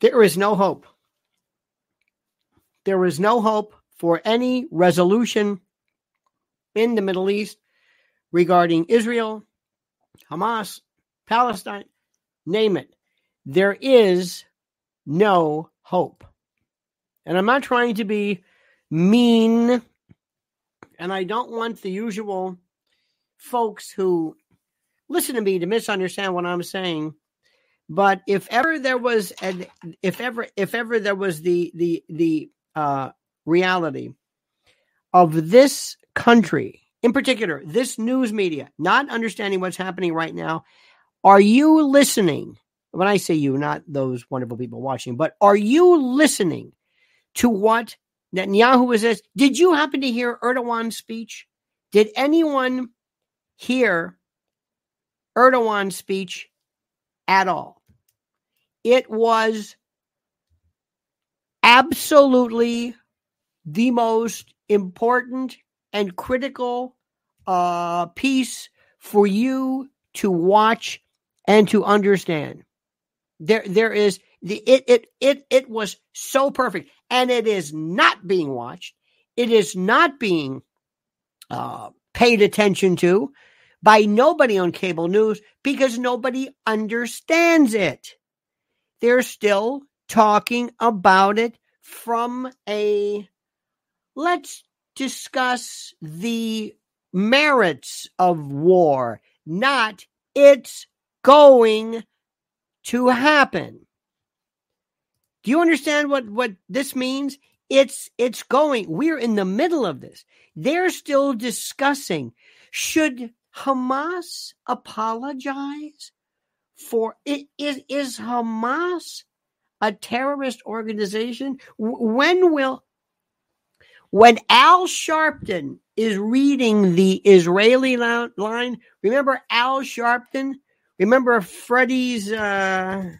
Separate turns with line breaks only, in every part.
There is no hope. There is no hope for any resolution in the Middle East regarding Israel, Hamas, Palestine, name it. There is no hope. And I'm not trying to be mean, and I don't want the usual folks who listen to me to misunderstand what I'm saying. But if ever there was an if ever if ever there was the the the uh reality of this country, in particular, this news media, not understanding what's happening right now. Are you listening? When I say you, not those wonderful people watching, but are you listening to what Netanyahu says? Did you happen to hear Erdogan's speech? Did anyone hear Erdogan's speech at all? It was absolutely the most important and critical uh, piece for you to watch and to understand. There, there is the it it it it was so perfect, and it is not being watched. It is not being uh, paid attention to by nobody on cable news because nobody understands it. They're still talking about it from a let's discuss the merits of war, not it's going to happen. Do you understand what, what this means? It's it's going. We're in the middle of this. They're still discussing should Hamas apologize for is is Hamas a terrorist organization? When will when Al Sharpton is reading the Israeli line, remember Al Sharpton? Remember Freddy's uh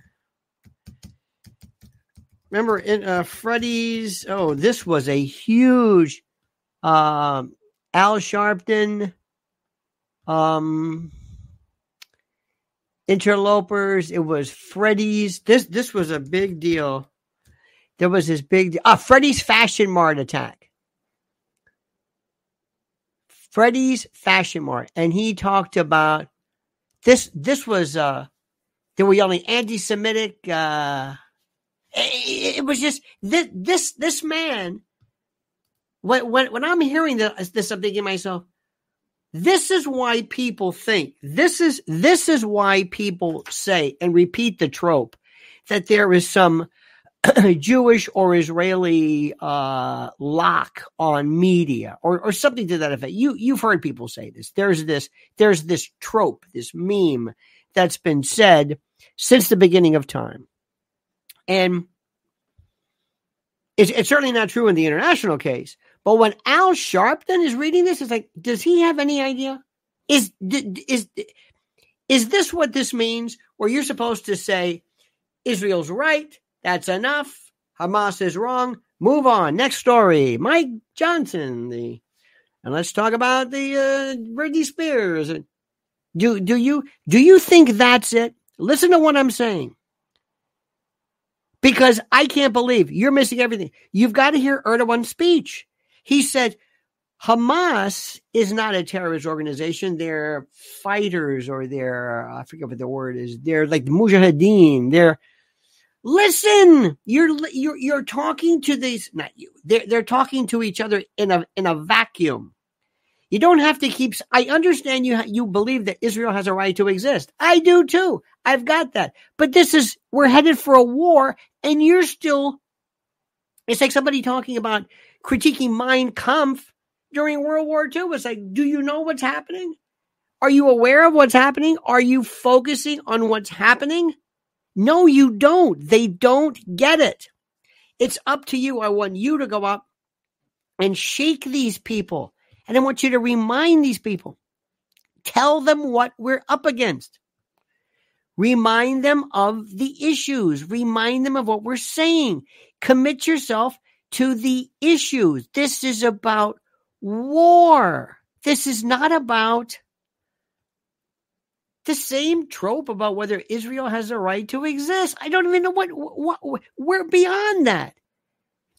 remember in uh Freddy's oh this was a huge um Al Sharpton um interlopers it was Freddy's. this this was a big deal there was this big ah Freddy's fashion mart attack Freddy's Fashion Mart, and he talked about this. This was uh, they were yelling anti-Semitic. Uh, it, it was just this this this man. When when when I'm hearing this, this I'm thinking myself, this is why people think this is this is why people say and repeat the trope that there is some Jewish or Israeli uh, lock on media or, or something to that effect. You you've heard people say this. There's this there's this trope, this meme that's been said since the beginning of time, and it's, it's certainly not true in the international case. But when Al Sharpton is reading this, it's like, does he have any idea? Is is is this what this means? Where you're supposed to say Israel's right, that's enough. Hamas is wrong. Move on. Next story. Mike Johnson. The and let's talk about the uh, Britney Spears. Do do you do you think that's it? Listen to what I'm saying. Because I can't believe you're missing everything. You've got to hear Erdogan's speech. He said Hamas is not a terrorist organization. They're fighters or they're I forget what the word is. They're like the Mujahideen. They're Listen, you're you're you're talking to these not you. They're they're talking to each other in a in a vacuum. You don't have to keep. I understand you. You believe that Israel has a right to exist. I do too. I've got that. But this is we're headed for a war, and you're still. It's like somebody talking about critiquing Mein Kampf during World War II. It's like, do you know what's happening? Are you aware of what's happening? Are you focusing on what's happening? No, you don't. They don't get it. It's up to you. I want you to go up and shake these people. And I want you to remind these people. Tell them what we're up against. Remind them of the issues. Remind them of what we're saying. Commit yourself to the issues. This is about war. This is not about the same trope about whether Israel has a right to exist. I don't even know what, what, we're beyond that.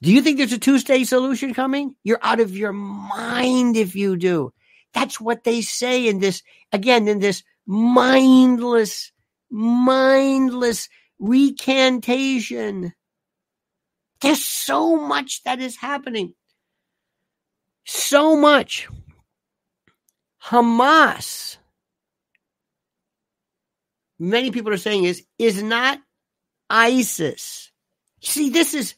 Do you think there's a two state solution coming? You're out of your mind if you do. That's what they say in this, again, in this mindless, mindless recantation. There's so much that is happening. So much. Hamas, many people are saying is, is not ISIS. See, this is,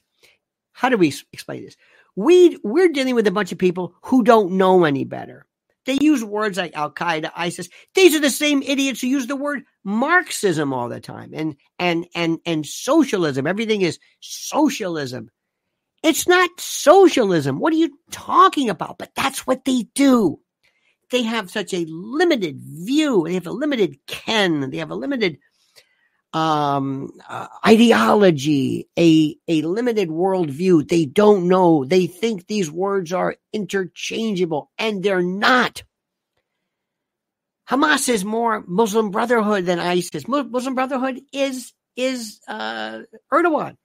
how do we explain this? We, we're dealing with a bunch of people who don't know any better. They use words like Al Qaeda, ISIS. These are the same idiots who use the word Marxism all the time and and and and socialism. Everything is socialism. It's not socialism. What are you talking about? But that's what they do. They have such a limited view. They have a limited ken. They have a limited um, uh, ideology, a, a limited worldview. They don't know. They think these words are interchangeable, and they're not. Hamas is more Muslim Brotherhood than ISIS. Muslim Brotherhood is is uh, Erdogan.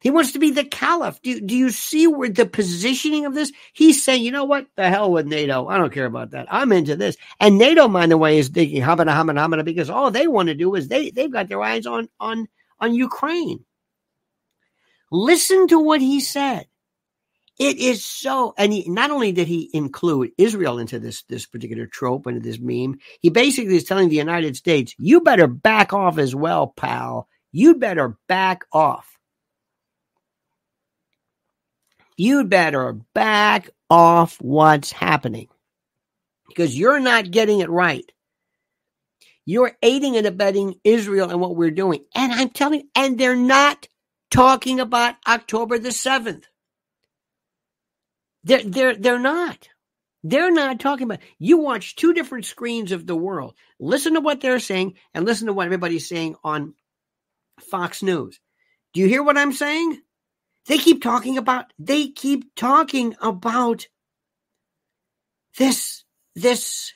He wants to be the caliph. Do, do you see where the positioning of this? He's saying, you know what? The hell with NATO. I don't care about that. I'm into this. And NATO, by the way, is thinking hamana, hamana, hamana, because all they want to do is they, they've got their eyes on, on, on Ukraine. Listen to what he said. It is so, and he, not only did he include Israel into this, this particular trope, into this meme, he basically is telling the United States, you better back off as well, pal. You better back off you'd better back off what's happening because you're not getting it right. You're aiding and abetting Israel and what we're doing. And I'm telling you, and they're not talking about October the 7th. They're, they're, they're not. They're not talking about. You watch two different screens of the world. Listen to what they're saying and listen to what everybody's saying on Fox News. Do you hear what I'm saying? They keep talking about, they keep talking about this, this,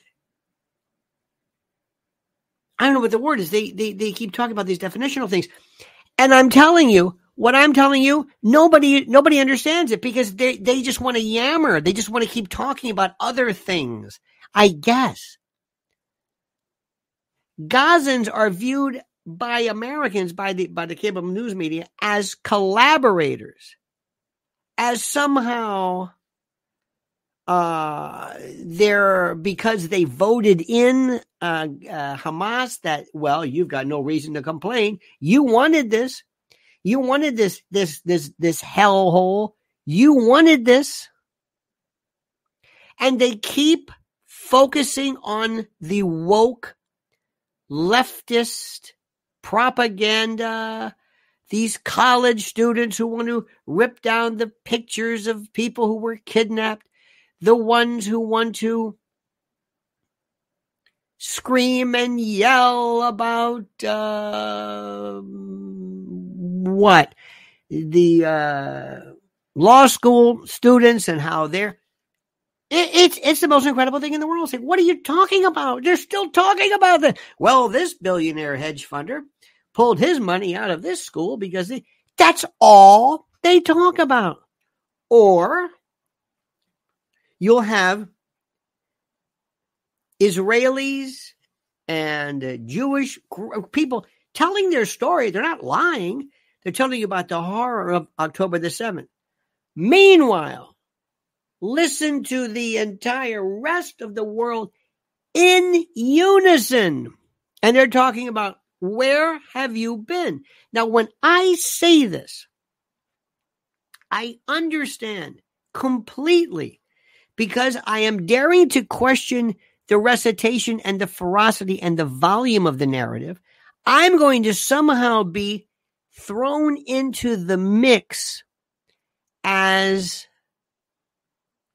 I don't know what the word is. They, they, they keep talking about these definitional things. And I'm telling you, what I'm telling you, nobody, nobody understands it because they, they just want to yammer. They just want to keep talking about other things. I guess. Gazans are viewed by Americans, by the by the cable news media, as collaborators, as somehow uh, they're because they voted in uh, uh, Hamas. That well, you've got no reason to complain. You wanted this. You wanted this this this this hellhole. You wanted this, and they keep focusing on the woke leftist propaganda, these college students who want to rip down the pictures of people who were kidnapped, the ones who want to scream and yell about uh, what the uh, law school students and how they're it's it's the most incredible thing in the world. It's like, what are you talking about? They're still talking about it. Well, this billionaire hedge funder pulled his money out of this school because they, that's all they talk about. Or you'll have Israelis and Jewish people telling their story. They're not lying. They're telling you about the horror of October the 7th. Meanwhile, listen to the entire rest of the world in unison. And they're talking about where have you been? Now, when I say this, I understand completely because I am daring to question the recitation and the ferocity and the volume of the narrative. I'm going to somehow be thrown into the mix as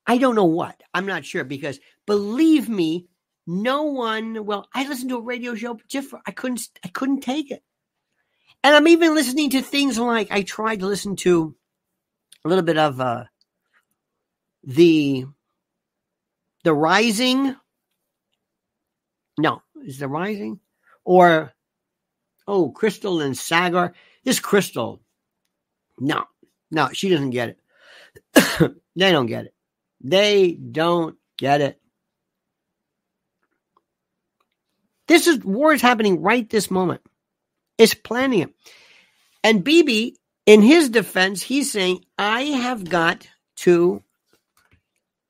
I don't know what. I'm not sure because believe me, no one. Well, I listened to a radio show for, I couldn't I couldn't take it, and I'm even listening to things like I tried to listen to a little bit of uh, the the Rising. No, is the rising, or oh, Krystal and Saagar. This Krystal, no, no, she doesn't get it. they don't get it. They don't get it. This is war is happening right this moment. It's planning it. And BB, in his defense, he's saying, I have got to,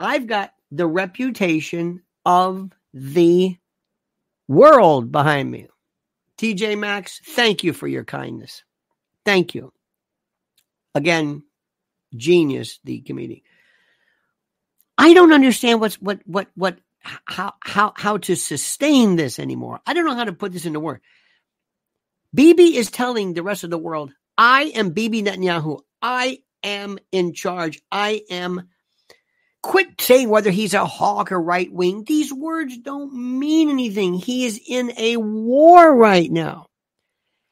I've got the reputation of the world behind me. TJ Maxx, thank you for your kindness. Thank you. Again, genius, the comedian. I don't understand what's what what what how how how to sustain this anymore. I don't know how to put this into words. Bibi is telling the rest of the world, I am Bibi Netanyahu. I am in charge. I am quit saying whether he's a hawk or right wing. These words don't mean anything. He is in a war right now.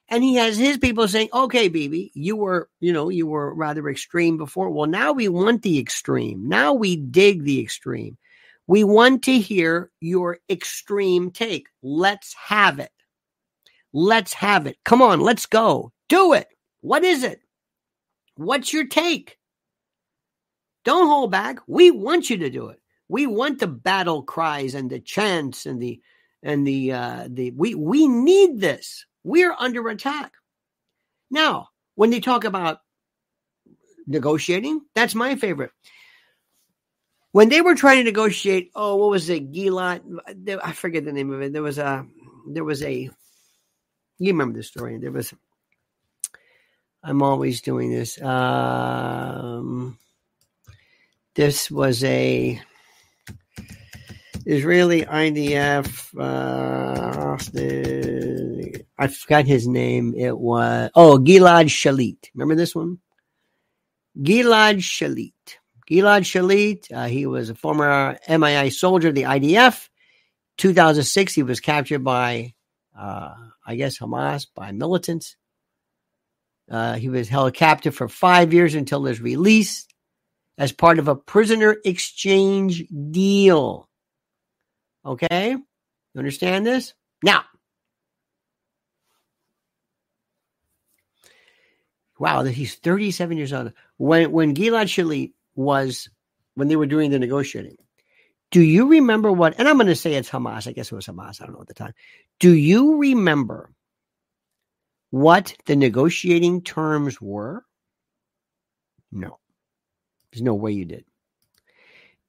And he has his people saying, okay, Bibi, you were, you know, you were rather extreme before. Well, now we want the extreme. Now we dig the extreme. We want to hear your extreme take. Let's have it. Let's have it. Come on, let's go. Do it. What is it? What's your take? Don't hold back. We want you to do it. We want the battle cries and the chants and the and the uh the we we need this. We're under attack. Now, when they talk about negotiating, that's my favorite. When they were trying to negotiate, oh, what was it, Gilad? I forget the name of it. There was a, there was a, you remember the story? There was, I'm always doing this. Um, this was a, Israeli IDF. Uh, I forgot his name. It was oh Gilad Shalit. Remember this one? Gilad Shalit. Gilad Shalit. Uh, he was a former MII soldier, of the IDF. 2006, he was captured by, uh, I guess, Hamas by militants. Uh, he was held captive for five years until his release as part of a prisoner exchange deal. Okay? You understand this? Now, wow, he's 37 years old. When when Gilad Shalit was when they were doing the negotiating, do you remember what? And I'm going to say it's Hamas. I guess it was Hamas. I don't know at the time. Do you remember what the negotiating terms were? No, there's no way you did.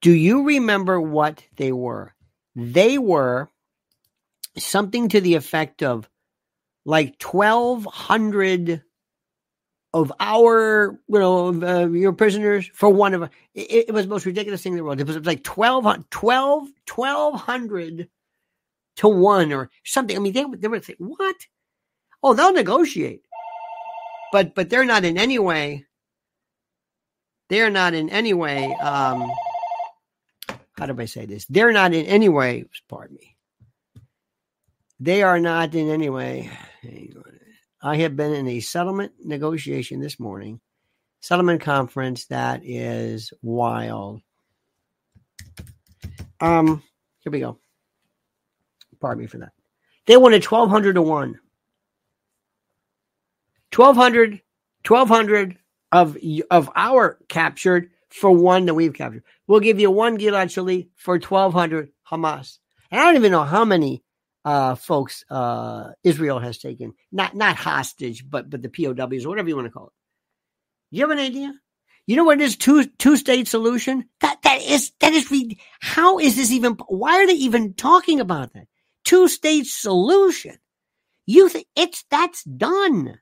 Do you remember what they were? They were something to the effect of like 1200 of our, you know, uh, your prisoners for one of it, it was the most ridiculous thing in the world. It was, it was like 12, 12, 1200 to one or something. I mean, they, they were saying, what? Oh, they'll negotiate. But, but they're not in any way, they're not in any way, um, how do I say this? They're not in any way, pardon me. They are not in any way. I have been in a settlement negotiation this morning, settlement conference that is wild. Um, here we go. Pardon me for that. They wanted 1200 to 1. 1200 1200 of of our captured for one that we've captured. We'll give you one Gilad Shalit for 1,200 Hamas. And I don't even know how many uh, folks uh, Israel has taken. Not not hostage, but but the POWs or whatever you want to call it. You have an idea? You know what is two two state solution? That that is that is how is this even? Why are they even talking about that? Two state solution. You think it's that's done.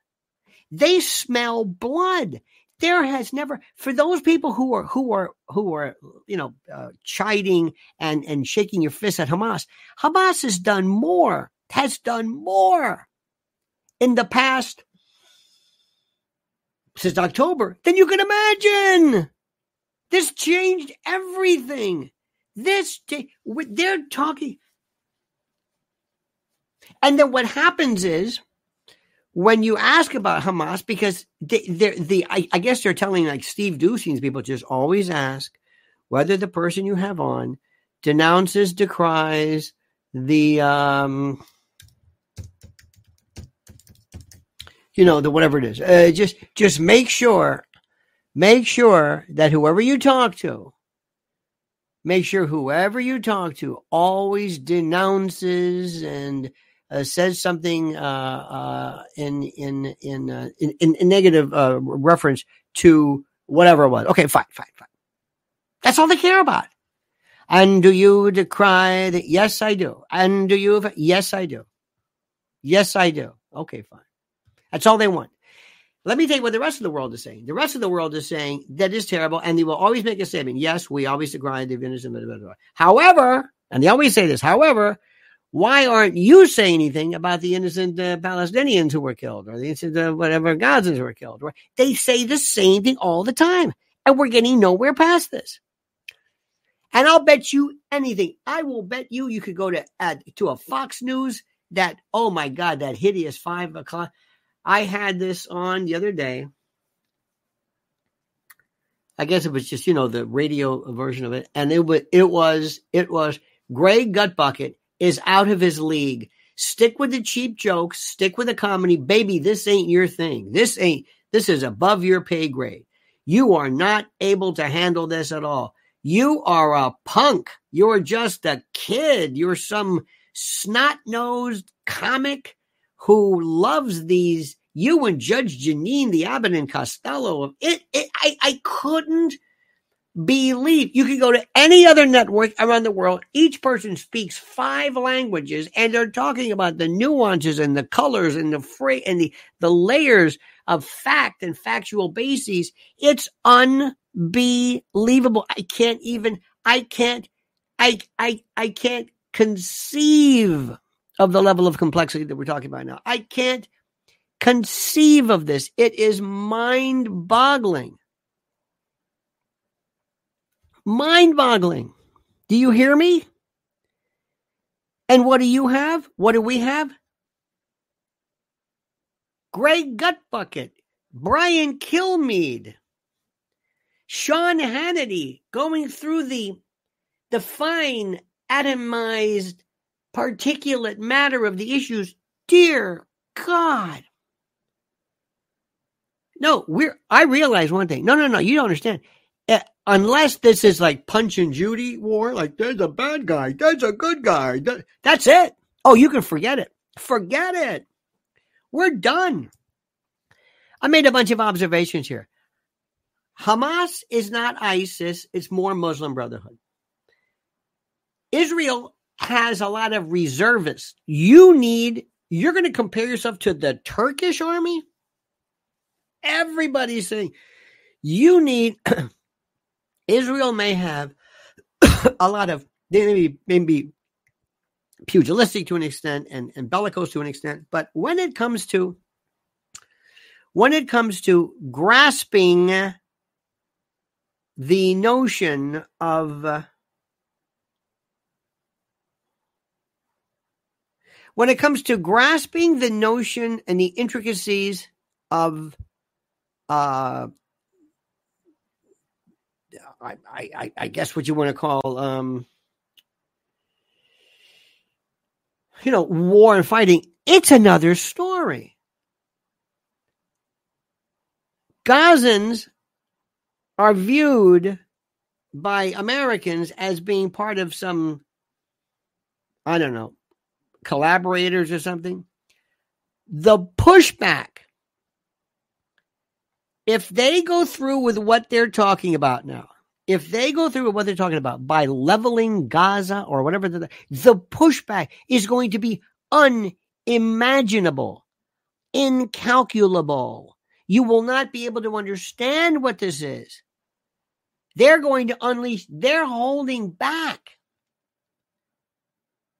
They smell blood there has never for those people who are who are who are you know uh, chiding and and shaking your fist at Hamas. Hamas has done more, has done more in the past since October than you can imagine. This changed everything. This they're talking, and then what happens is when you ask about Hamas, because they, the I, I, guess they're telling like Steve Doocy's people just always ask whether the person you have on denounces, decries the um, you know the whatever it is. Uh, just just make sure, make sure that whoever you talk to, make sure whoever you talk to always denounces and says something uh, uh, in in in, uh, in, in negative uh, reference to whatever it was. Okay, fine, fine, fine. That's all they care about. And do you decry that? Yes, I do. And do you? Yes, I do. Yes, I do. Okay, fine. That's all they want. Let me you what the rest of the world is saying. The rest of the world is saying that is terrible, and they will always make a statement. Yes, we always decry the innocent. However, and they always say this. However, why aren't you saying anything about the innocent uh, Palestinians who were killed, or the innocent uh, whatever Gazans who were killed? They say the same thing all the time, and we're getting nowhere past this. And I'll bet you anything. I will bet you you could go to uh, to a Fox News that oh my god that hideous five o'clock. I had this on the other day. I guess it was just you know the radio version of it, and it was it was it was Greg Gutbucket is out of his league. Stick with the cheap jokes. Stick with the comedy, baby. This ain't your thing. This ain't. This is above your pay grade. You are not able to handle this at all. You are a punk. You're just a kid. You're some snot nosed comic who loves these. You and Judge Jeanine, the Abbott and Costello. It, it I, I couldn't believe you can go to any other network around the world. Each person speaks five languages and they're talking about the nuances and the colors and the fra- and the, the layers of fact and factual bases. It's unbelievable. I can't even, I can't, I, I, I can't conceive of the level of complexity that we're talking about now. I can't conceive of this. It is mind boggling. Mind boggling. Do you hear me? And what do you have? What do we have? Greg Gutbucket, Brian Kilmeade, Sean Hannity going through the the fine atomized particulate matter of the issues. Dear God. No, we're I realize one thing. No, no, no, you don't understand. Unless this is like Punch and Judy war, like there's a bad guy, there's a good guy. That's it. Oh, you can forget it. Forget it. We're done. I made a bunch of observations here. Hamas is not ISIS, it's more Muslim Brotherhood. Israel has a lot of reservists. You need, you're going to compare yourself to the Turkish army? Everybody's saying you need, Israel may have a lot of, they may be, maybe pugilistic to an extent and, and bellicose to an extent, but when it comes to, when it comes to grasping the notion of uh, when it comes to grasping the notion and the intricacies of uh, I, I, I guess what you want to call um, you know war and fighting it's another story gazans are viewed by Americans as being part of some, I don't know, collaborators or something. The pushback, if they go through with what they're talking about now, if they go through with what they're talking about by leveling Gaza or whatever, the, the pushback is going to be unimaginable, incalculable. You will not be able to understand what this is. They're going to unleash, they're holding back.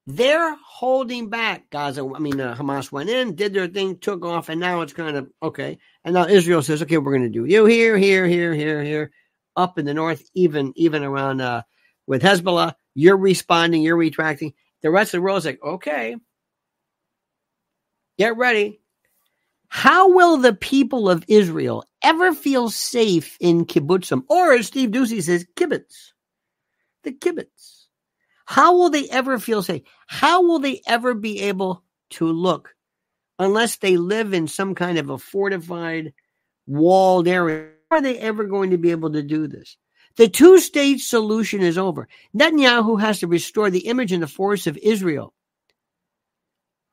They're holding back. Gaza, I mean, uh, Hamas went in, did their thing, took off, and now it's kind of okay. And now Israel says, okay, we're going to do you here, here, here, here, here, up in the north, even even around uh, with Hezbollah. You're responding, you're retracting. The rest of the world is like, okay, get ready. How will the people of Israel ever feel safe in kibbutzim? Or as Steve Doocy says, kibbutz. The kibbutz. How will they ever feel safe? How will they ever be able to look unless they live in some kind of a fortified, walled area? How are they ever going to be able to do this? The two state solution is over. Netanyahu has to restore the image and the force of Israel.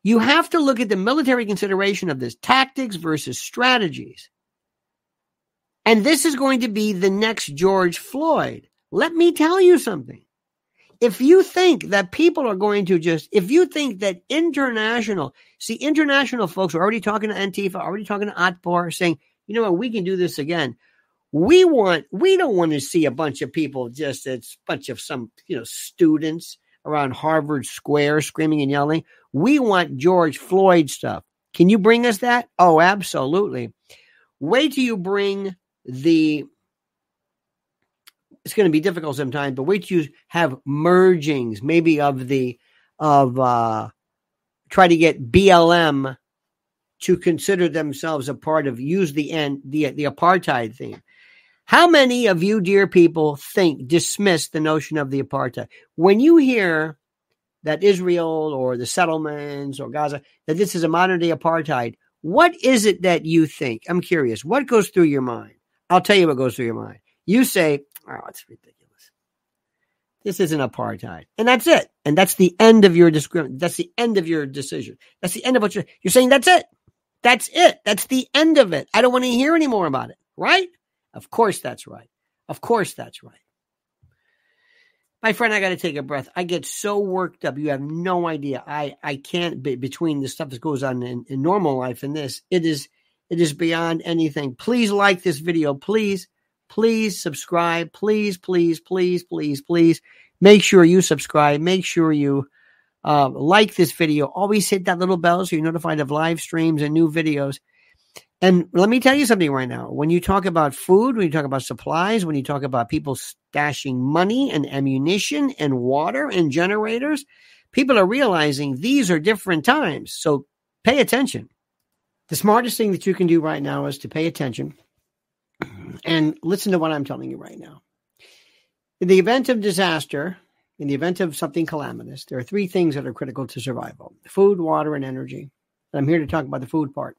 You have to look at the military consideration of this tactics versus strategies. And this is going to be the next George Floyd. Let me tell you something. If you think that people are going to just, if you think that international, see, international folks are already talking to Antifa, already talking to Atbar, saying, you know what, we can do this again. We want, we don't want to see a bunch of people just, a bunch of some, you know, students around Harvard Square screaming and yelling. We want George Floyd stuff. Can you bring us that? Oh, absolutely. Wait till you bring the it's going to be difficult sometimes, but wait till you have mergings, maybe of the of uh try to get BLM to consider themselves a part of use the end the the apartheid thing. How many of you, dear people, think dismiss the notion of the apartheid when you hear that Israel or the settlements or Gaza that this is a modern day apartheid? What is it that you think? I'm curious. What goes through your mind? I'll tell you what goes through your mind. You say, oh, it's ridiculous. This isn't apartheid. And that's it. And that's the end of your discrimination. That's the end of your decision. That's the end of what you're, you're saying. That's it. That's it. That's the end of it. I don't want to hear any more about it. Right? Of course that's right. Of course that's right. My friend, I got to take a breath. I get so worked up. You have no idea. I, I can't be between the stuff that goes on in, in normal life and this. It is, it is beyond anything. Please like this video. Please, please subscribe. Please, please, please, please, please. Make sure you subscribe. Make sure you uh, like this video. Always hit that little bell so you're notified of live streams and new videos. And let me tell you something right now. When you talk about food, when you talk about supplies, when you talk about people stashing money and ammunition and water and generators, people are realizing these are different times. So pay attention. The smartest thing that you can do right now is to pay attention and listen to what I'm telling you right now. In the event of disaster, in the event of something calamitous, there are three things that are critical to survival food, water, and energy. And I'm here to talk about the food part.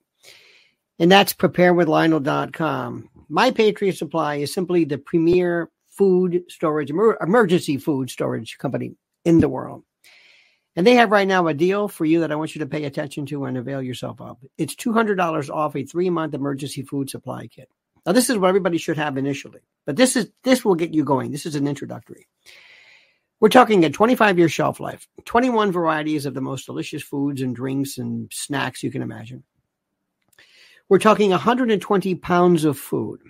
And that's preparewithlionel.com. My Patriot Supply is simply the premier food storage, emergency food storage company in the world. And they have right now a deal for you that I want you to pay attention to and avail yourself of. It's $200 off a three month emergency food supply kit. Now, this is what everybody should have initially, but this is this will get you going. This is an introductory. We're talking a 25 year shelf life, 21 varieties of the most delicious foods and drinks and snacks you can imagine. We're talking 120 pounds of food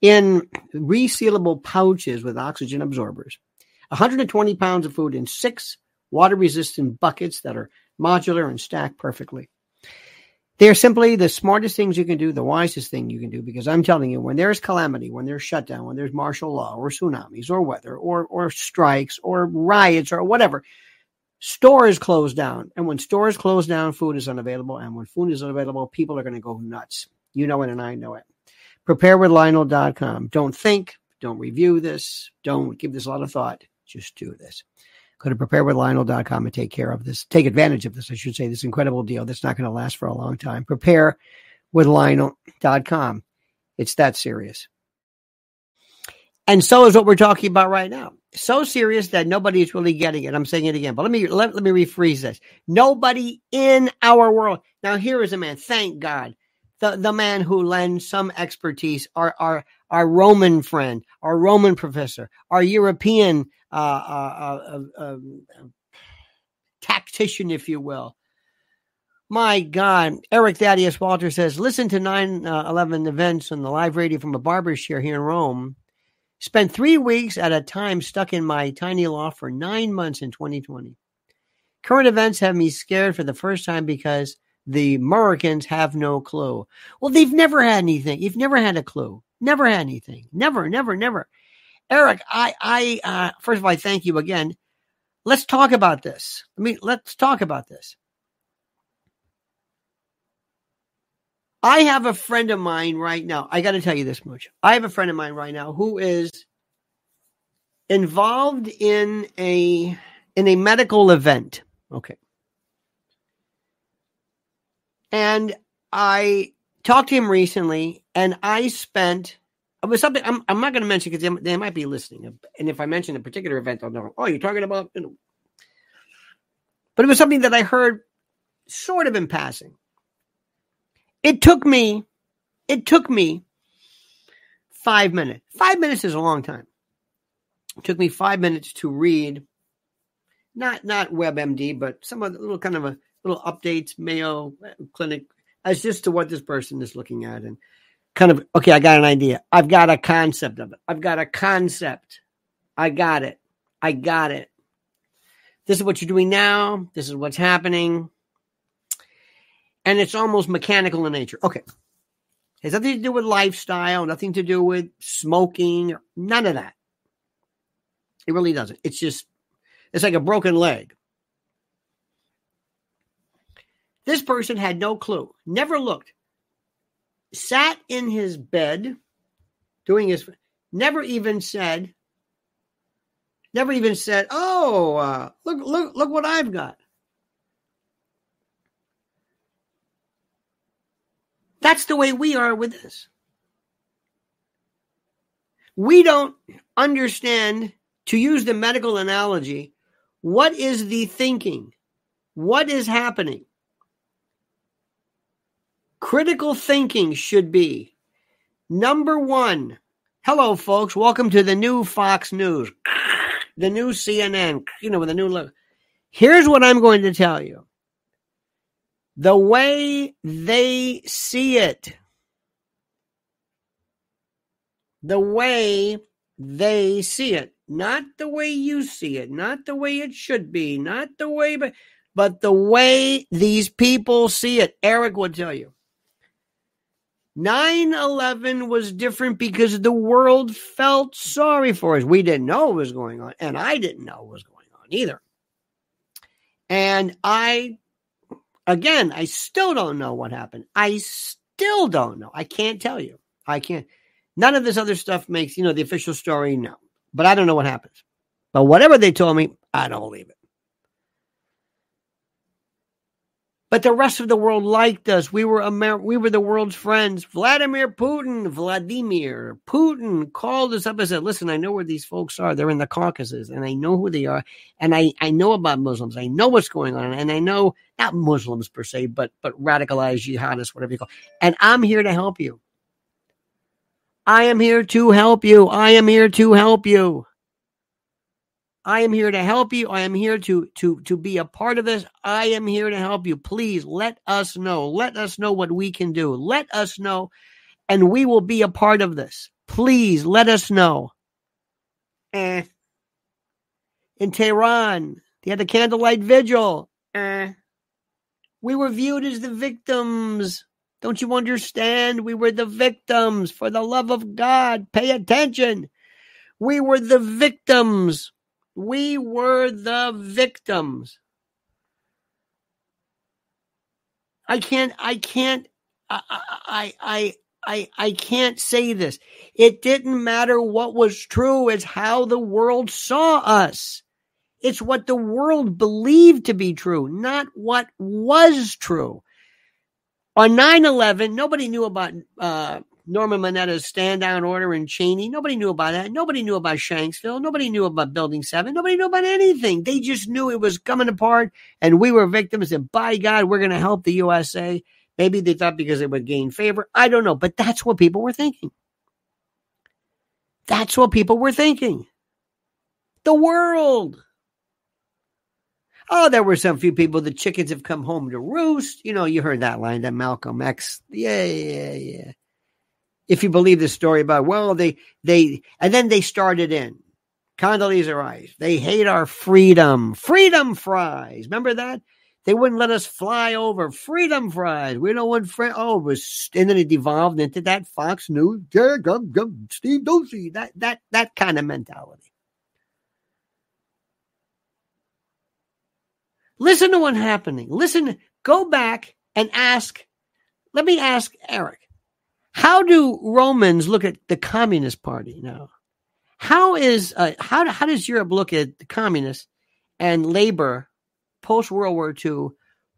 in resealable pouches with oxygen absorbers, 120 pounds of food in six water resistant buckets that are modular and stack perfectly. They're simply the smartest things you can do, the wisest thing you can do, because I'm telling you, when there's calamity, when there's shutdown, when there's martial law or tsunamis or weather or, or strikes or riots or whatever, stores close down. And when stores close down, food is unavailable. And when food is unavailable, people are going to go nuts. You know it, and I know it. Preparewithlionel.com. Don't think, don't review this, don't give this a lot of thought. Just do this. Go to preparewithlionel.com and take care of this. Take advantage of this, I should say, this incredible deal that's not going to last for a long time. prepare with Preparewithlionel.com. It's that serious. And so is what we're talking about right now. So serious that nobody is really getting it. I'm saying it again, but let me let, let me rephrase this. Nobody in our world. Now here is a man, thank God. The the man who lends some expertise, our our our Roman friend, our Roman professor, our European uh, uh, uh, um, tactician, if you will. My God, Eric Thaddeus Walter says, listen to 9 11 events on the live radio from a barber's chair here in Rome. Spent three weeks at a time stuck in my tiny loft for nine months in 2020. Current events have me scared for the first time because the Americans have no clue. Well, they've never had anything. You've never had a clue. Never had anything. Never, never, never. Eric, I, I, uh, first of all, I thank you again. Let's talk about this. I mean, let's talk about this. I have a friend of mine right now. I got to tell you this much. I have a friend of mine right now who is involved in a in a medical event. Okay. And I talked to him recently, and I spent uh, it was something I'm, I'm not going to mention because they, they, might be listening. Uh, and if I mention a particular event, they'll know. Oh, you're talking about. You know. But it was something that I heard sort of in passing. It took me, it took me five minutes. Five minutes is a long time. It took me five minutes to read, not not WebMD, but some of the little kind of a little updates, Mayo uh, Clinic, as just to what this person is looking at, and kind of okay. I got an idea. I've got a concept of it. I've got a concept. I got it. I got it. This is what you're doing now. This is what's happening. And it's almost mechanical in nature. Okay. It has nothing to do with lifestyle, nothing to do with smoking, none of that. It really doesn't. It's just, it's like a broken leg. This person had no clue, never looked, sat in his bed doing his, never even said, never even said, "Oh, uh, look, look, look what I've got." That's the way we are with this. We don't understand, to use the medical analogy, what is the thinking? What is happening? Critical thinking should be number one. Hello, folks. Welcome to the new Fox News, the new CNN, you know, with a new look. Here's what I'm going to tell you the way they see it. The way they see it. Not the way you see it, not the way it should be, not the way, but, but the way these people see it. Eric would tell you. 9 11 was different because the world felt sorry for us. We didn't know what was going on, and I didn't know what was going on either. And I Again, I still don't know what happened. I still don't know. I can't tell you. I can't. None of this other stuff makes, you know, the official story, no. But I don't know what happens. But whatever they told me, I don't believe it. But the rest of the world liked us. We were Amer- we were the world's friends. Vladimir Putin, Vladimir Putin called us up and said, "Listen, I know where these folks are. They're in the Caucasus, and I know who they are, and I I know about Muslims. I know what's going on, and I know not Muslims per se, but but radicalized jihadists, whatever you call. And I'm here to help you. I am here to help you. I am here to help you." I am here to help you. I am here to to to be a part of this. I am here to help you. Please let us know. Let us know what we can do. Let us know and we will be a part of this. Please let us know. Eh. In Tehran, they had the candlelight vigil. Eh. We were viewed as the victims. Don't you understand? We were the victims. For the love of God, pay attention. We were the victims. We were the victims. I can't, I can't, I, I, I, I, I can't say this. It didn't matter what was true. It's how the world saw us. It's what the world believed to be true, not what was true. On 9 11, nobody knew about uh, Norman Mineta's stand down order in Cheney. Nobody knew about that. Nobody knew about Shanksville. Nobody knew about Building 7. Nobody knew about anything. They just knew it was coming apart and we were victims. And by God, we're going to help the USA. Maybe they thought because it would gain favor. I don't know. But that's what people were thinking. That's what people were thinking. The world. Oh, there were some few people. The chickens have come home to roost. You know, you heard that line that Malcolm X. Yeah, yeah, yeah if you believe the story about well they they and then they started in Condoleezza Rice. They hate our freedom. Freedom fries. Remember that? They wouldn't let us fly over. Freedom fries. We don't want fr- oh it was and then it devolved into that Fox News. Steve Doocy. That that that kind of mentality. Listen to what's happening. Listen, go back and ask. Let me ask Eric. How do Romans look at the Communist Party now? How is uh, how how does Europe look at the communists, and labor post World War II,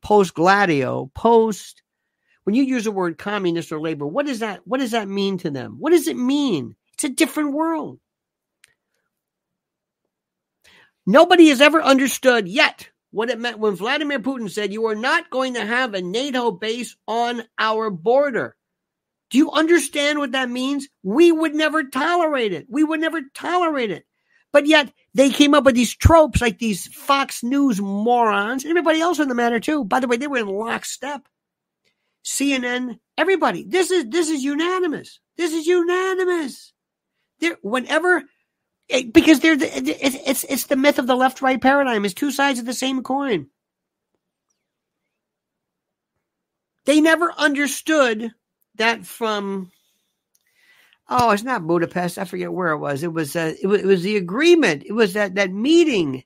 post Gladio, post when you use the word communist or labor, what does that what does that mean to them? What does it mean? It's a different world. Nobody has ever understood yet what it meant when Vladimir Putin said, You are not going to have a NATO base on our border. Do you understand what that means? We would never tolerate it. We would never tolerate it. But yet they came up with these tropes like these Fox News morons, everybody else in the matter too. By the way, they were in lockstep. CNN, everybody. This is this is unanimous. This is unanimous. There, whenever, it, because they're the, it, it's it's the myth of the left right paradigm. It's two sides of the same coin. They never understood that from oh, it's not Budapest. I forget where it was. It was uh, it was it was the agreement. It was that that meeting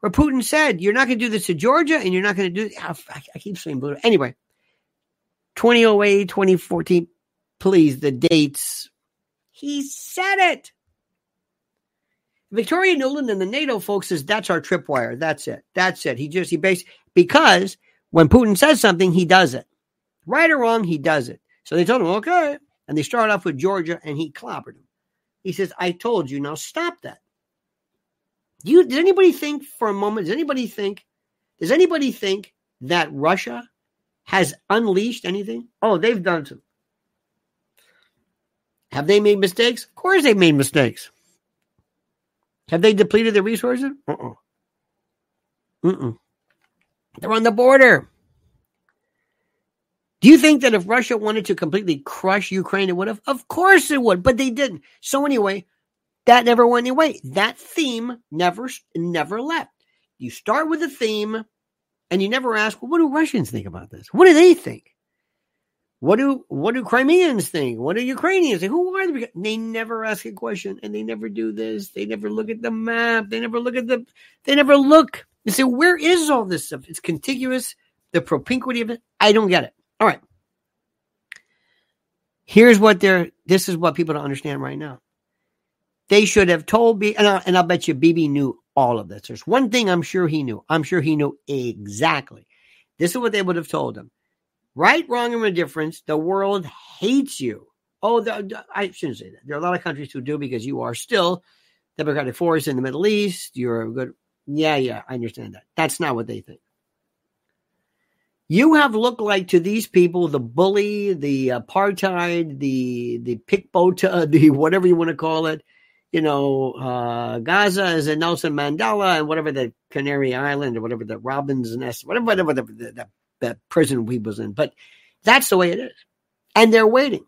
where Putin said, "You're not going to do this to Georgia, and you're not going to do." I, I keep saying Budapest. Anyway, 2008, 2014. Please, the dates. He said it. Victoria Nuland and the NATO folks says that's our tripwire. That's it. That's it. He just he based because when Putin says something, he does it. Right or wrong, he does it. So they told him, okay. And they started off with Georgia and he clobbered him. He says, I told you, now stop that. Do you does anybody think for a moment, does anybody think, does anybody think that Russia has unleashed anything? Oh, they've done some. Have they made mistakes? Of course they've made mistakes. Have they depleted their resources? Uh-uh. Mm-mm. They're on the border. Do you think that if Russia wanted to completely crush Ukraine, it would have? Of course it would, but they didn't. So anyway, that never went away. That theme never never left. You start with a theme, and you never ask, well, what do Russians think about this? What do they think? What do what do Crimeans think? What do Ukrainians think? Who are they? They never ask a question, and they never do this. They never look at the map. They never look at the. They never look. They say, where is all this stuff? It's contiguous. The propinquity of it. I don't get it. All right. Here's what they're, this is what people don't understand right now. They should have told me, and, I, and I'll bet you Bibi knew all of this. There's one thing I'm sure he knew. I'm sure he knew exactly. This is what they would have told him. Right, wrong, or indifference, the world hates you. Oh, the, I shouldn't say that. There are a lot of countries who do because you are still democratic force in the Middle East. You're a good, yeah, yeah, I understand that. That's not what they think. You have looked like to these people the bully, the apartheid, the the pickpota, the whatever you want to call it. You know, uh, Gaza is a Nelson Mandela, and whatever the Canary Island or whatever the Robin's Nest, whatever, whatever the, the, the, the prison we was in. But that's the way it is, and they're waiting.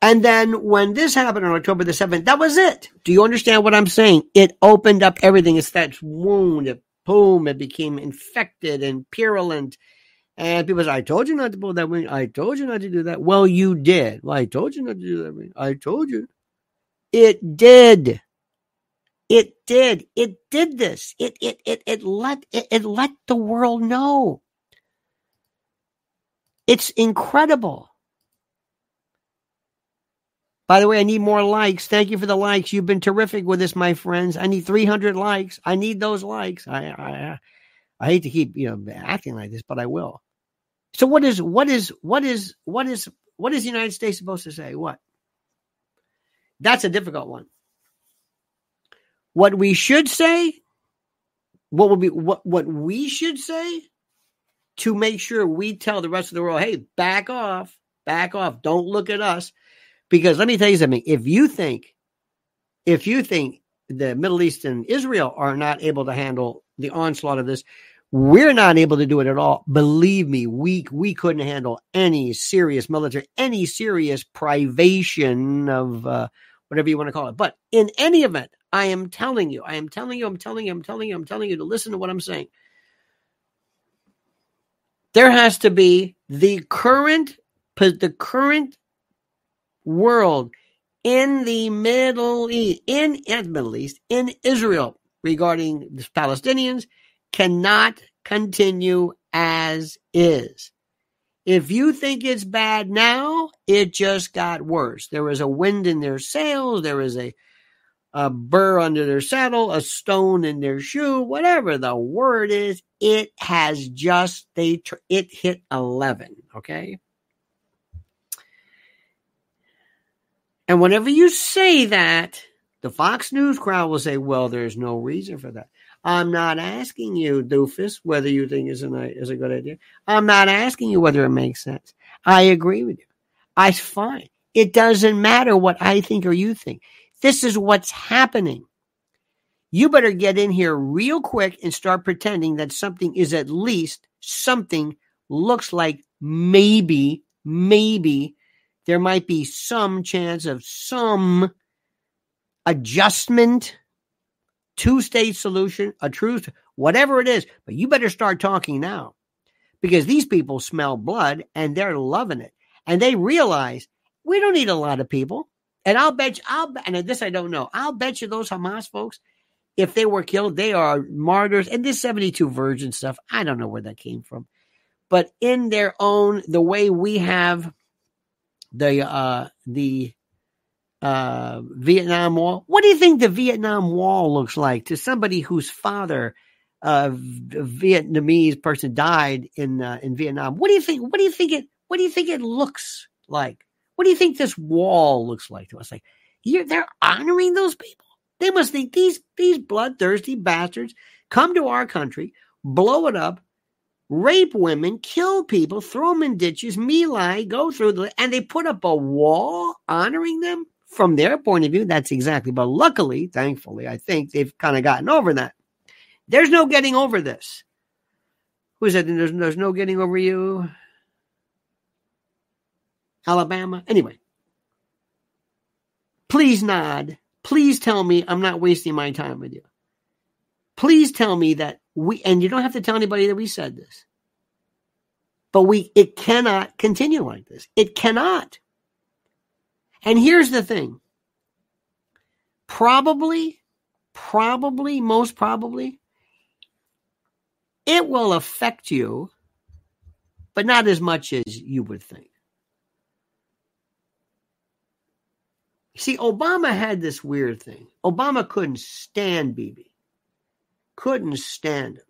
And then when this happened on October the 7th, that was it. Do you understand what I'm saying? It opened up everything. It's that wound. It boom, it became infected and purulent. And people say, I told you not to pull that wing. I told you not to do that. Well, you did. Well, I told you not to do that wing. I told you. It did. It did. It did this. It it it it let it, it let the world know. It's incredible. By the way, I need more likes. Thank you for the likes. You've been terrific with this, my friends. I need 300 likes. I need those likes. I, I, uh, I hate to keep, you know, acting like this, but I will. So what is, what is, what is, what is, what is the United States supposed to say? What? That's a difficult one. What we should say, what would be, what, what we should say to make sure we tell the rest of the world, hey, back off, back off. Don't look at us because let me tell you something. If you think, if you think the Middle East and Israel are not able to handle the onslaught of this, we're not able to do it at all. Believe me, we we couldn't handle any serious military, any serious privation of uh, whatever you want to call it. But in any event, I am telling you, I am telling you, I'm telling you, I'm telling you, I'm telling you to listen to what I'm saying. There has to be the current the current world in the Middle East, in, the Middle East, in Israel regarding the Palestinians cannot continue as is. If you think it's bad now, it just got worse. There was a wind in their sails. There was a a burr under their saddle, a stone in their shoe, whatever the word is, it has just they it hit 11, okay? And whenever you say that, the Fox News crowd will say, "Well, there's no reason for that." I'm not asking you, doofus, whether you think is a is a good idea. I'm not asking you whether it makes sense. I agree with you. I fine. It doesn't matter what I think or you think. This is what's happening. You better get in here real quick and start pretending that something is at least something looks like maybe, maybe there might be some chance of some adjustment, two state solution, a truth, whatever it is. But you better start talking now because these people smell blood and they're loving it. And they realize we don't need a lot of people. And I'll bet you, I'll and this I don't know. I'll bet you those Hamas folks, if they were killed, they are martyrs. And this 72 virgin stuff, I don't know where that came from. But in their own, the way we have the uh the uh Vietnam Wall. What do you think the Vietnam Wall looks like to somebody whose father uh, a Vietnamese person died in uh, in Vietnam? What do you think? What do you think it? What do you think it looks like? What do you think this wall looks like to us? Like, they're honoring those people. They must think these these bloodthirsty bastards come to our country, blow it up, rape women, kill people, throw them in ditches, melee, go through the, and they put up a wall honoring them. From their point of view, that's exactly. But luckily, thankfully, I think they've kind of gotten over that. There's no getting over this. Who said there's, there's no getting over you? Alabama. Anyway, please nod. Please tell me I'm not wasting my time with you. Please tell me that we, and you don't have to tell anybody that we said this, but we, it cannot continue like this. It cannot. And here's the thing probably, probably, most probably, it will affect you, but not as much as you would think. See, Obama had this weird thing. Obama couldn't stand Bibi. Couldn't stand him.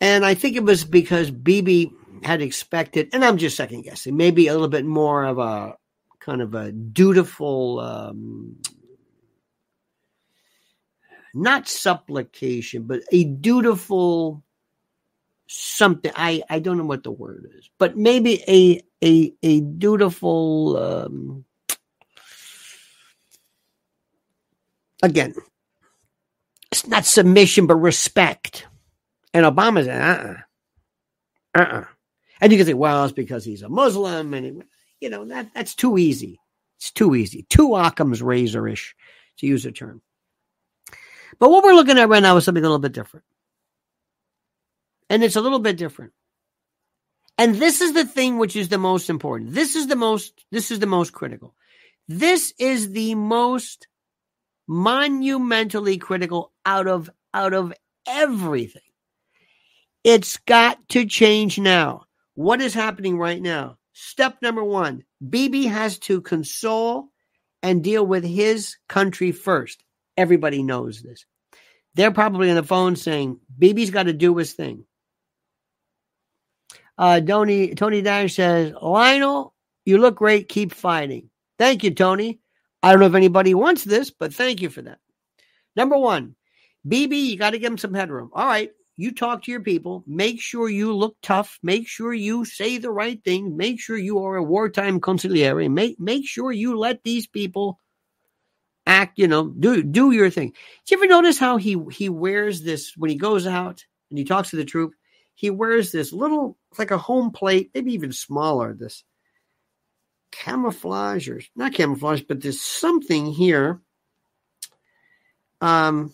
And I think it was because Bibi had expected, and I'm just second guessing, maybe a little bit more of a kind of a dutiful, um, not supplication, but a dutiful something. I, I don't know what the word is, but maybe a a a dutiful um, again, not submission, but respect. And Obama said, uh uh-uh. uh. And you can say, well, it's because he's a Muslim. And, you know, that that's too easy. It's too easy. Too Occam's razor ish, to use a term. But what we're looking at right now is something a little bit different. And it's a little bit different. And this is the thing which is the most important. This is the most, this is the most critical. This is the most monumentally critical out of out of everything. It's got to change now. What is happening right now? Step number one Bibi has to console and deal with his country first. Everybody knows this. They're probably on the phone saying, Bibi's got to do his thing. Uh, Tony, Tony Dash says, Lionel, you look great. Keep fighting. Thank you, Tony. I don't know if anybody wants this, but thank you for that. Number one, Bibi, you got to give him some headroom. All right, you talk to your people. Make sure you look tough. Make sure you say the right thing. Make sure you are a wartime consigliere. Make make sure you let these people act. You know, do do your thing. Do you ever notice how he he wears this when he goes out and he talks to the troop? He wears this little, it's like a home plate, maybe even smaller. This camouflage or not camouflage, but there's something here. Um,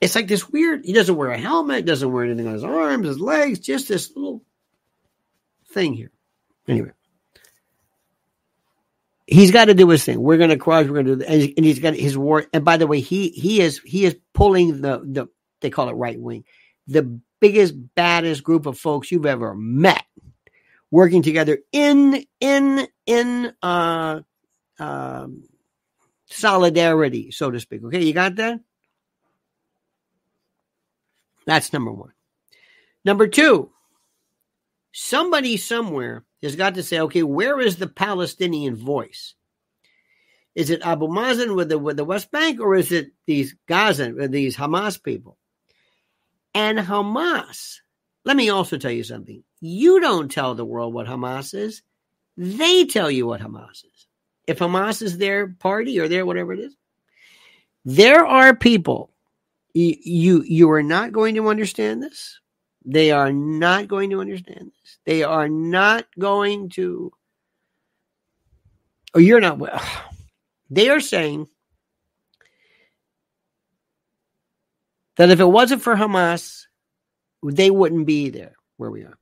it's like this weird. He doesn't wear a helmet, doesn't wear anything on his arms, his legs, just this little thing here. Anyway, he's got to do his thing. We're going to cross. We're going to do, and, and he's got his war. And by the way, he he is he is pulling the the they call it right wing, the biggest baddest group of folks you've ever met working together in in in uh, um, solidarity, so to speak. Okay, you got that? That's number one. Number two, somebody somewhere has got to say, okay, where is the Palestinian voice? Is it Abu Mazen with the with the West Bank, or is it these Gaza, these Hamas people? And Hamas, let me also tell you something. You don't tell the world what Hamas is; they tell you what Hamas is. If Hamas is their party or their whatever it is, there are people. You you, are not going to understand this. They are not going to understand this. They are not going to. Or you're not. Well, they are saying that if it wasn't for Hamas, they wouldn't be there where we are.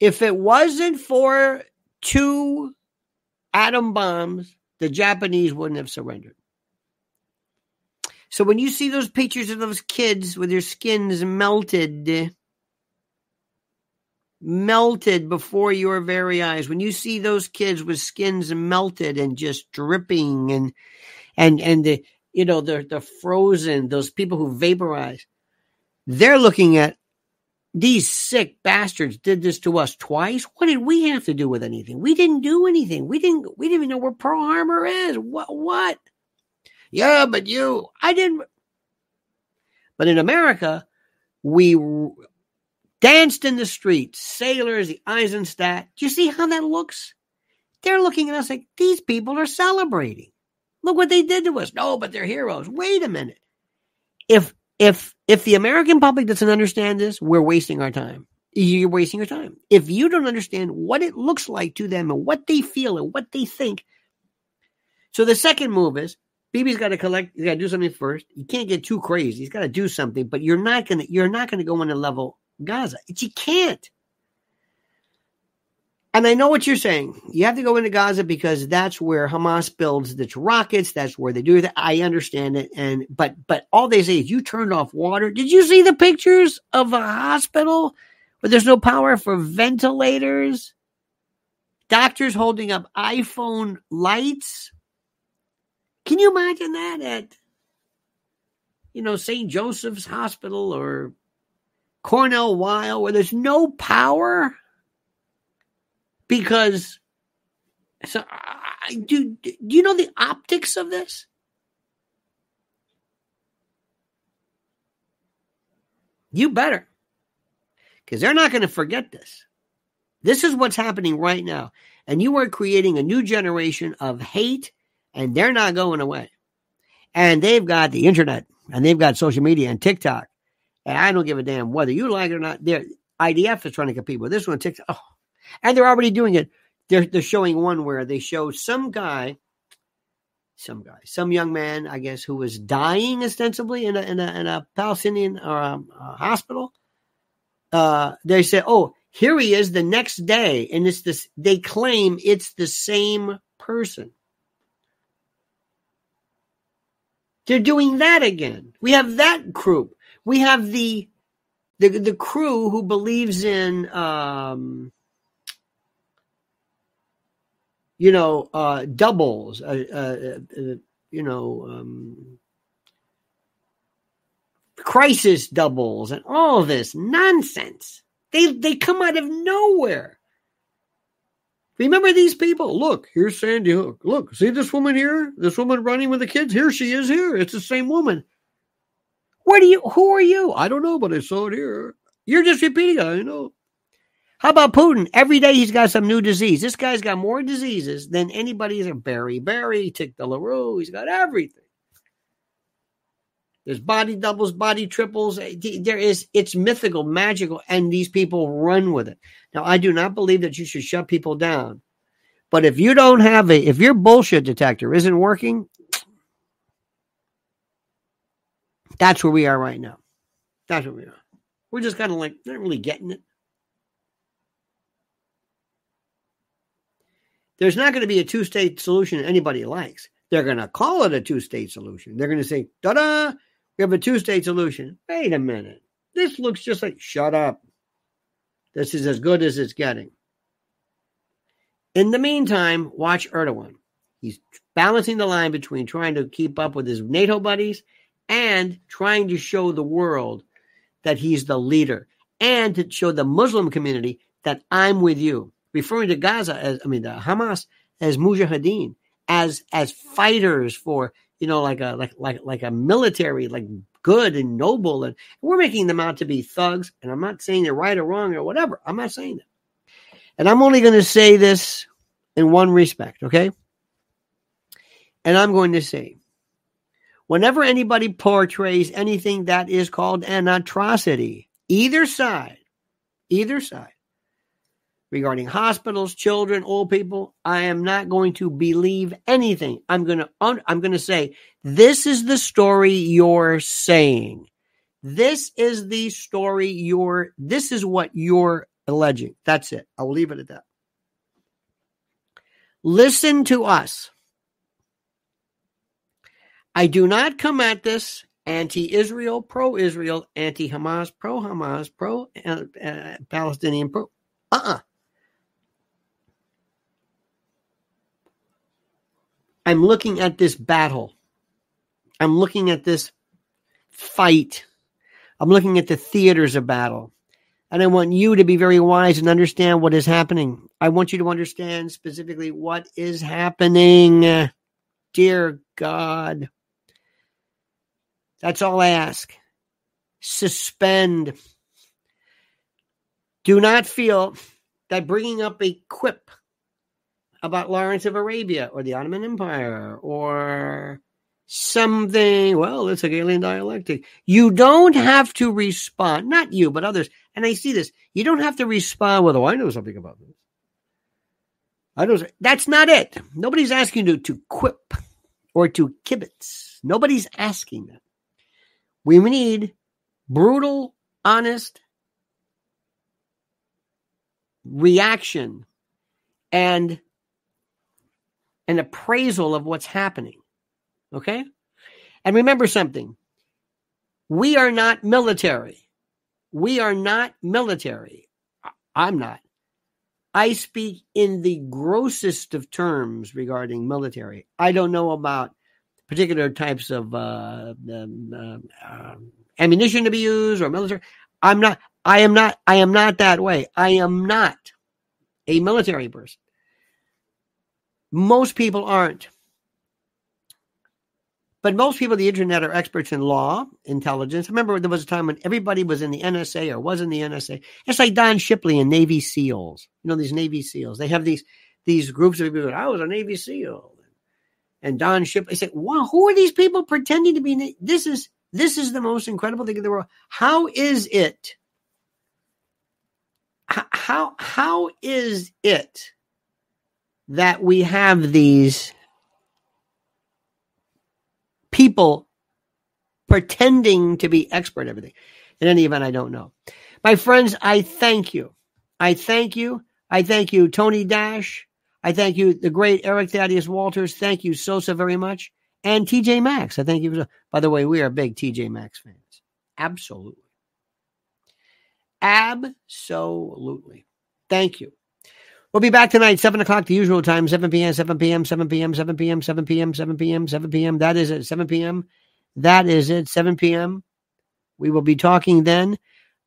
If it wasn't for two atom bombs, the Japanese wouldn't have surrendered. So when you see those pictures of those kids with their skins melted, melted before your very eyes. When you see those kids with skins melted and just dripping and and and the you know they're they're frozen, those people who vaporize, they're looking at these sick bastards did this to us twice. What did we have to do with anything? We didn't do anything. We didn't we didn't even know where Pearl Harbor is. What what? Yeah, but you I didn't but in America, we danced in the streets, sailors, the Eisenstaedt. Do you see how that looks? They're looking at us like these people are celebrating. Look what they did to us. No, but they're heroes. Wait a minute. If if if the American public doesn't understand this, we're wasting our time. You're wasting your time. If you don't understand what it looks like to them and what they feel and what they think. So the second move is Bibi's got to collect. He's got to do something first. You can't get too crazy. He's got to do something, but you're not gonna. You're not gonna go on a level Gaza. You can't. And I know what you're saying. You have to go into Gaza because that's where Hamas builds its rockets. That's where they do that. I understand it. And but but all they say is you turned off water. Did you see the pictures of a hospital where there's no power for ventilators? Doctors holding up iPhone lights. Can you imagine that at you know St. Joseph's Hospital or Cornell Weill, where there's no power because so I, do, do you know the optics of this? You better. Because they're not going to forget this. This is what's happening right now. And you are creating a new generation of hate, and they're not going away. And they've got the internet, and they've got social media and TikTok, and I don't give a damn whether you like it or not. They're, IDF is trying to compete with this one. TikTok. Oh. And they're already doing it. They're, they're showing one where they show some guy, some guy, some young man, I guess, who was dying ostensibly in a, in a, in a Palestinian uh, uh, hospital. Uh, they say, oh, here he is the next day. And it's this, they claim it's the same person. They're doing that again. We have that group we have the the the crew who believes in um, you know uh, doubles, uh, uh, uh, you know um, crisis doubles, and all this nonsense. They they come out of nowhere. Remember these people? Look, here's Sandy Hook. Look, see this woman here? This woman running with the kids? Here she is here. It's the same woman. Where do you? Who are you? I don't know, but I saw it here. You're just repeating. I know. How about Putin? Every day he's got some new disease. This guy's got more diseases than anybody. A Barry, Barry, tic douloureux. He's got everything. There's body doubles, body triples. Eh, there is, it's mythical, magical, and these people run with it. Now, I do not believe that you should shut people down. But if you don't have a, if your bullshit detector isn't working, That's where we are right now. That's where we are. We're just kind of like not really getting it. There's not going to be a two state solution anybody likes. They're going to call it a two state solution. They're going to say, da da, we have a two state solution. Wait a minute. This looks just like, shut up. This is as good as it's getting. In the meantime, watch Erdogan. He's balancing the line between trying to keep up with his NATO buddies and trying to show the world that he's the leader and to show the Muslim community that I'm with you, referring to Gaza as, I mean, the Hamas as mujahideen, as as fighters for you know like a like like like a military like good and noble, and we're making them out to be thugs. And I'm not saying they're right or wrong or whatever. I'm not saying that. And I'm only going to say this in one respect, okay? And I'm going to say, whenever anybody portrays anything that is called an atrocity, either side, either side, regarding hospitals, children, old people, I am not going to believe anything. I'm going to I'm going to say this is the story you're saying. This is the story you're this is what you're alleging. That's it. I'll leave it at that. Listen to us. I do not come at this anti Israel, pro Israel, anti Hamas, pro Hamas, pro Palestinian, pro. Uh uh-uh. uh I'm looking at this battle. I'm looking at this fight. I'm looking at the theaters of battle. And I want you to be very wise and understand what is happening. I want you to understand specifically what is happening. Dear God. That's all I ask. Suspend. Do not feel that bringing up a quip about Lawrence of Arabia or the Ottoman Empire or something, well, it's Hegelian dialectic. You don't have to respond, not you, but others. And I see this. You don't have to respond with, oh, I know something about this. I know. That's not it. Nobody's asking you to quip or to kibitz. Nobody's asking that. We need brutal, honest reaction and an appraisal of what's happening. Okay? And remember something we are not military. We are not military. I'm not. I speak in the grossest of terms regarding military. I don't know about particular types of uh, um, uh, ammunition to be used or military. I'm not. I am not. I am not that way. I am not a military person. Most people aren't. But most people on the internet are experts in law, intelligence. Remember, there was a time when everybody was in the NSA or was in the NSA. It's like Don Shipley and Navy SEALs. You know, these Navy SEALs. They have these these groups of people. I was a Navy SEAL and Don Shipley said, "Wow, who are these people pretending to be?" This is this is the most incredible thing in the world. How is it? How how is it that we have these people pretending to be expert everything? In any event, I don't know. My friends, I thank you. I thank you. I thank you, Tony Dash. I thank you, the great Eric Thaddeus Walters. Thank you so, so very much. And TJ Maxx. I thank you. By the way, we are big TJ Maxx fans. Absolutely. Absolutely. Thank you. We'll be back tonight, 7 o'clock, the usual time, 7 p.m., 7 p.m., 7 p.m., 7 p.m., 7 p.m., 7 p.m., 7 p.m. That is it, 7 p.m. That is it, 7 p.m. We will be talking then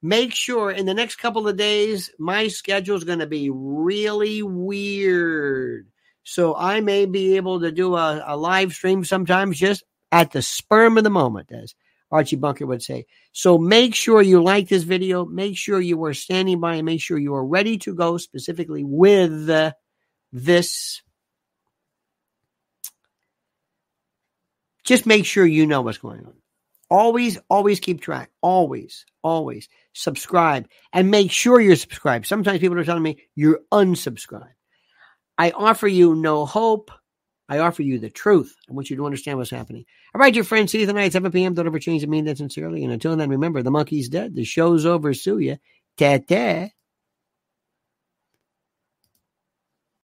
make sure in the next couple of days, my schedule is going to be really weird. So I may be able to do a, a, live stream sometimes just at the sperm of the moment, as Archie Bunker would say. So make sure you like this video. Make sure you are standing by and make sure you are ready to go specifically with uh, this. Just make sure you know what's going on. Always, always keep track. Always, always subscribe and make sure you're subscribed. Sometimes people are telling me you're unsubscribed. I offer you no hope. I offer you the truth. I want you to understand what's happening. All right, your friends, see you tonight, 7 p.m. Don't ever change the mean that sincerely. And until then, remember, the monkey's dead. The show's over. Sue ya. Ta-ta.